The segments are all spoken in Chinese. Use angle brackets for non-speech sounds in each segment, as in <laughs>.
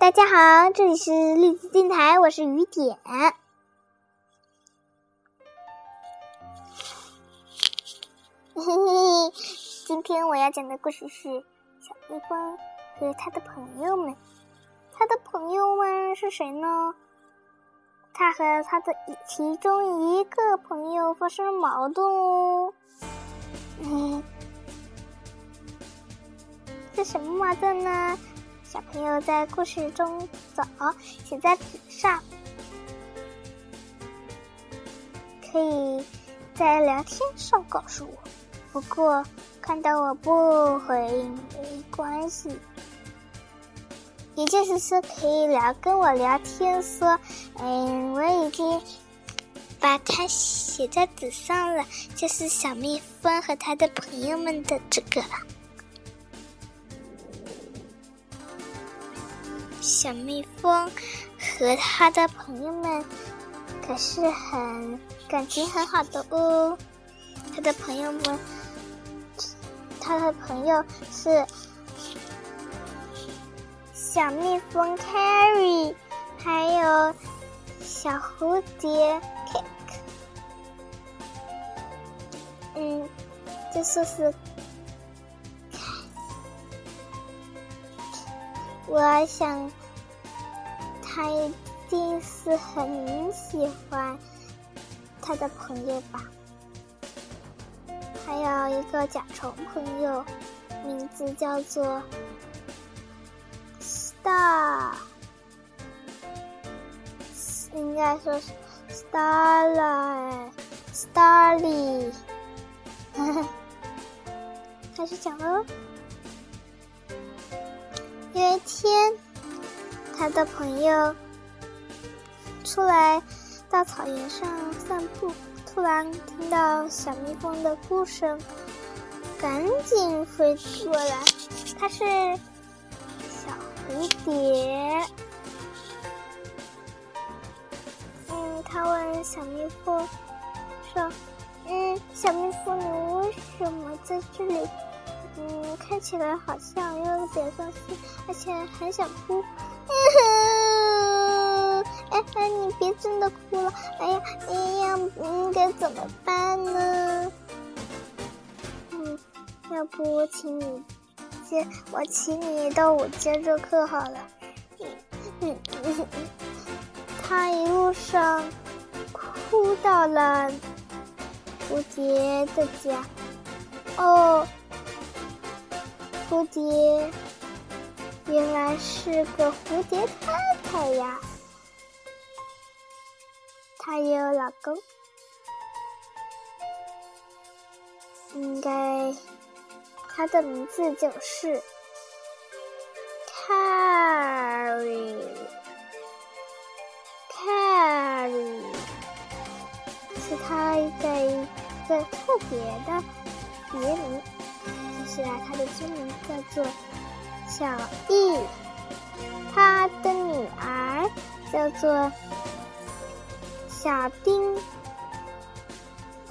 大家好，这里是栗子电台，我是雨点。嘿嘿嘿，今天我要讲的故事是小蜜蜂和他的朋友们。他的朋友们是谁呢？他和他的其中一个朋友发生了矛盾哦。嗯，是什么矛盾呢？小朋友在故事中走，写在纸上，可以在聊天上告诉我。不过看到我不回没关系。也就是说，可以聊跟我聊天，说，嗯，我已经把它写在纸上了，就是小蜜蜂和他的朋友们的这个。小蜜蜂和他的朋友们可是很感情很好的哦。他的朋友们，他的朋友是。小蜜蜂 Carry，还有小蝴蝶 Cake，嗯，这是是，我想他一定是很喜欢他的朋友吧。还有一个甲虫朋友，名字叫做。Star，应该说是 Starlight，Starly，<laughs> 开始讲喽。有一天，他的朋友出来到草原上散步，突然听到小蜜蜂的哭声，赶紧飞过来。他是小。蝴蝶，嗯，他问小蜜蜂说：“嗯，小蜜蜂，你为什么在这里？嗯，看起来好像有点伤心，而且很想哭。” <laughs> 哎哎，你别真的哭了！哎呀，哎呀，应该怎么办呢？嗯，要不我请你。我请你到我家做客好了。嗯嗯他一路上哭到了蝴蝶的家。哦，蝴蝶原来是个蝴蝶太太呀。她有老公，应该。她的名字就是 Carry，Carry 是她的一个特别的别名。就是啊，她的真名叫做小易，他的女儿叫做小丁，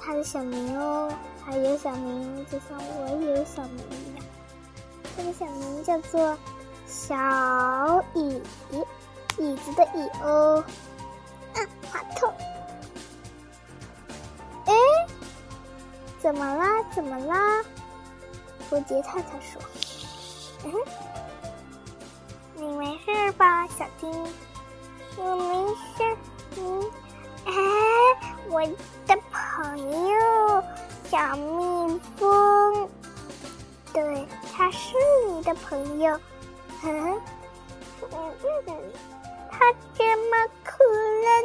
他的小名哦。还有小名，就像我有小名一样。他的小名叫做小椅，椅子的椅哦。嗯，好痛！哎，怎么啦？怎么啦？蝴蝶太太说：“嗯，事吧，小丁？我没事。嗯，哎，我的朋友。”小蜜蜂，对，他是你的朋友，嗯，他这么哭了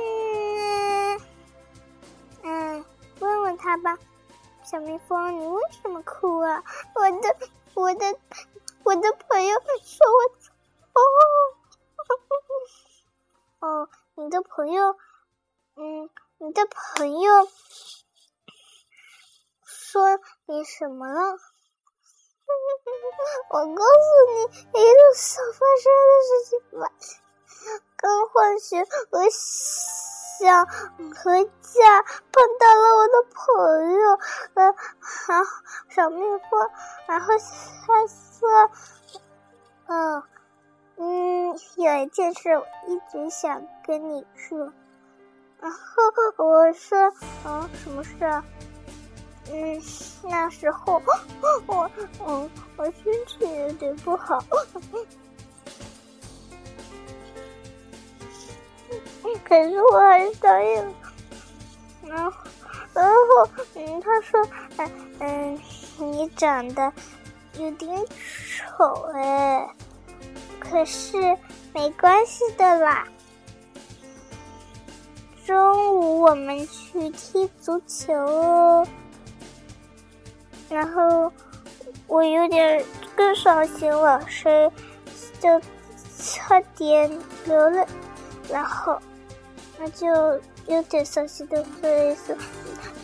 呢，嗯，问问他吧，小蜜蜂，你为什么哭啊？我的，我的，我的朋友说我，哦，<laughs> 哦，你的朋友，嗯，你的朋友。说你什么了？<laughs> 我告诉你一路上发生的事情吧。刚放学，我想回家，碰到了我的朋友，呃，好小蜜蜂，然后他说，嗯嗯，有一件事我一直想跟你说。然后 <laughs> 我说，嗯，什么事啊？嗯，那时候 <laughs> 我，嗯，我心情有点不好。可是我还是答应。然后，然后，嗯，他说，嗯嗯，你长得有点丑哎，可是没关系的啦。中午我们去踢足球哦。然后我有点更伤心了，所以就差点流泪，然后那就有点伤心的说一声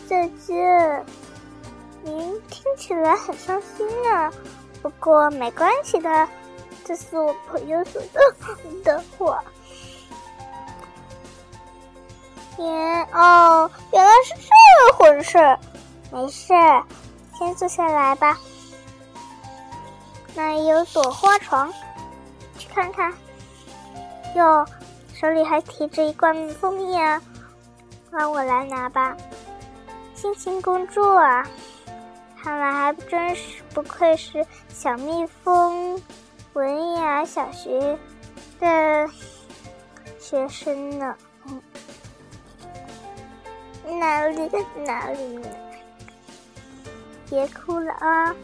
再见。您听起来很伤心啊，不过没关系的，这是我朋友说的的话。原哦，原来是这样回事儿，没事。先坐下来吧，那里有朵花床，去看看。哟，手里还提着一罐蜂蜜啊，让我来拿吧。星星公主啊，看来还真是不愧是小蜜蜂文雅小学的学生呢。哪里哪里？别哭了啊！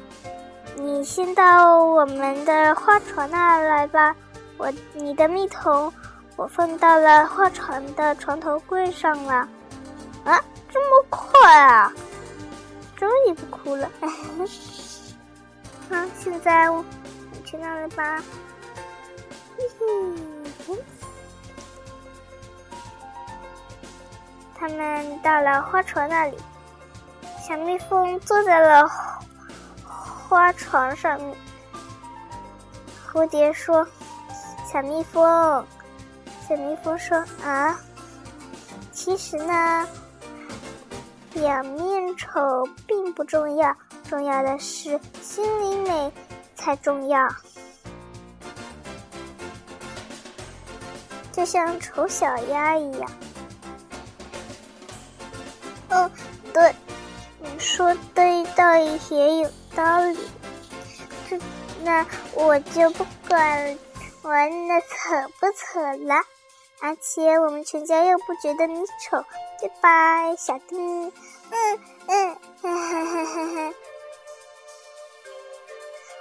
你先到我们的花床那来吧。我你的蜜桶我放到了花床的床头柜上了。啊，这么快啊！终于不哭了。<laughs> 啊，现在去那里吧。他们到了花床那里。小蜜蜂坐在了花床上面。蝴蝶说：“小蜜蜂，小蜜蜂说啊，其实呢，表面丑并不重要，重要的是心里美才重要。就像丑小鸭一样。”哦，对。你说的倒也有道理，这那我就不管玩的丑不丑了，而且我们全家又不觉得你丑，对吧，小丁？嗯嗯，哈哈哈哈哈！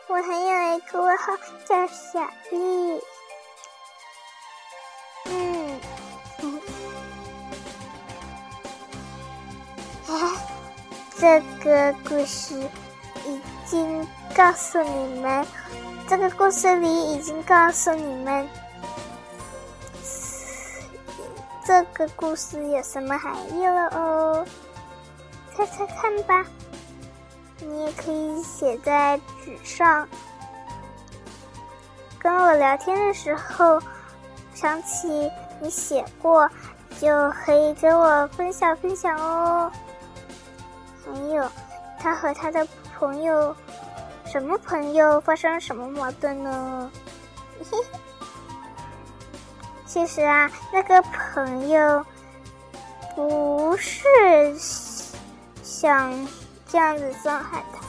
我还有一个外号叫小丽。嗯，哎。这个故事已经告诉你们，这个故事里已经告诉你们，这个故事有什么含义了哦？猜猜看吧，你也可以写在纸上。跟我聊天的时候，想起你写过，就可以跟我分享分享哦。朋友，他和他的朋友，什么朋友发生什么矛盾呢？<laughs> 其实啊，那个朋友不是想这样子伤害他，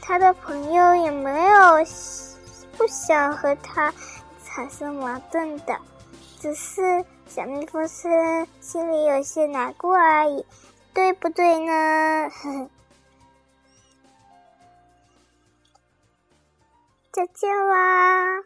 他的朋友也没有不想和他产生矛盾的，只是小蜜蜂是心里有些难过而已。对不对呢？<laughs> 再见啦！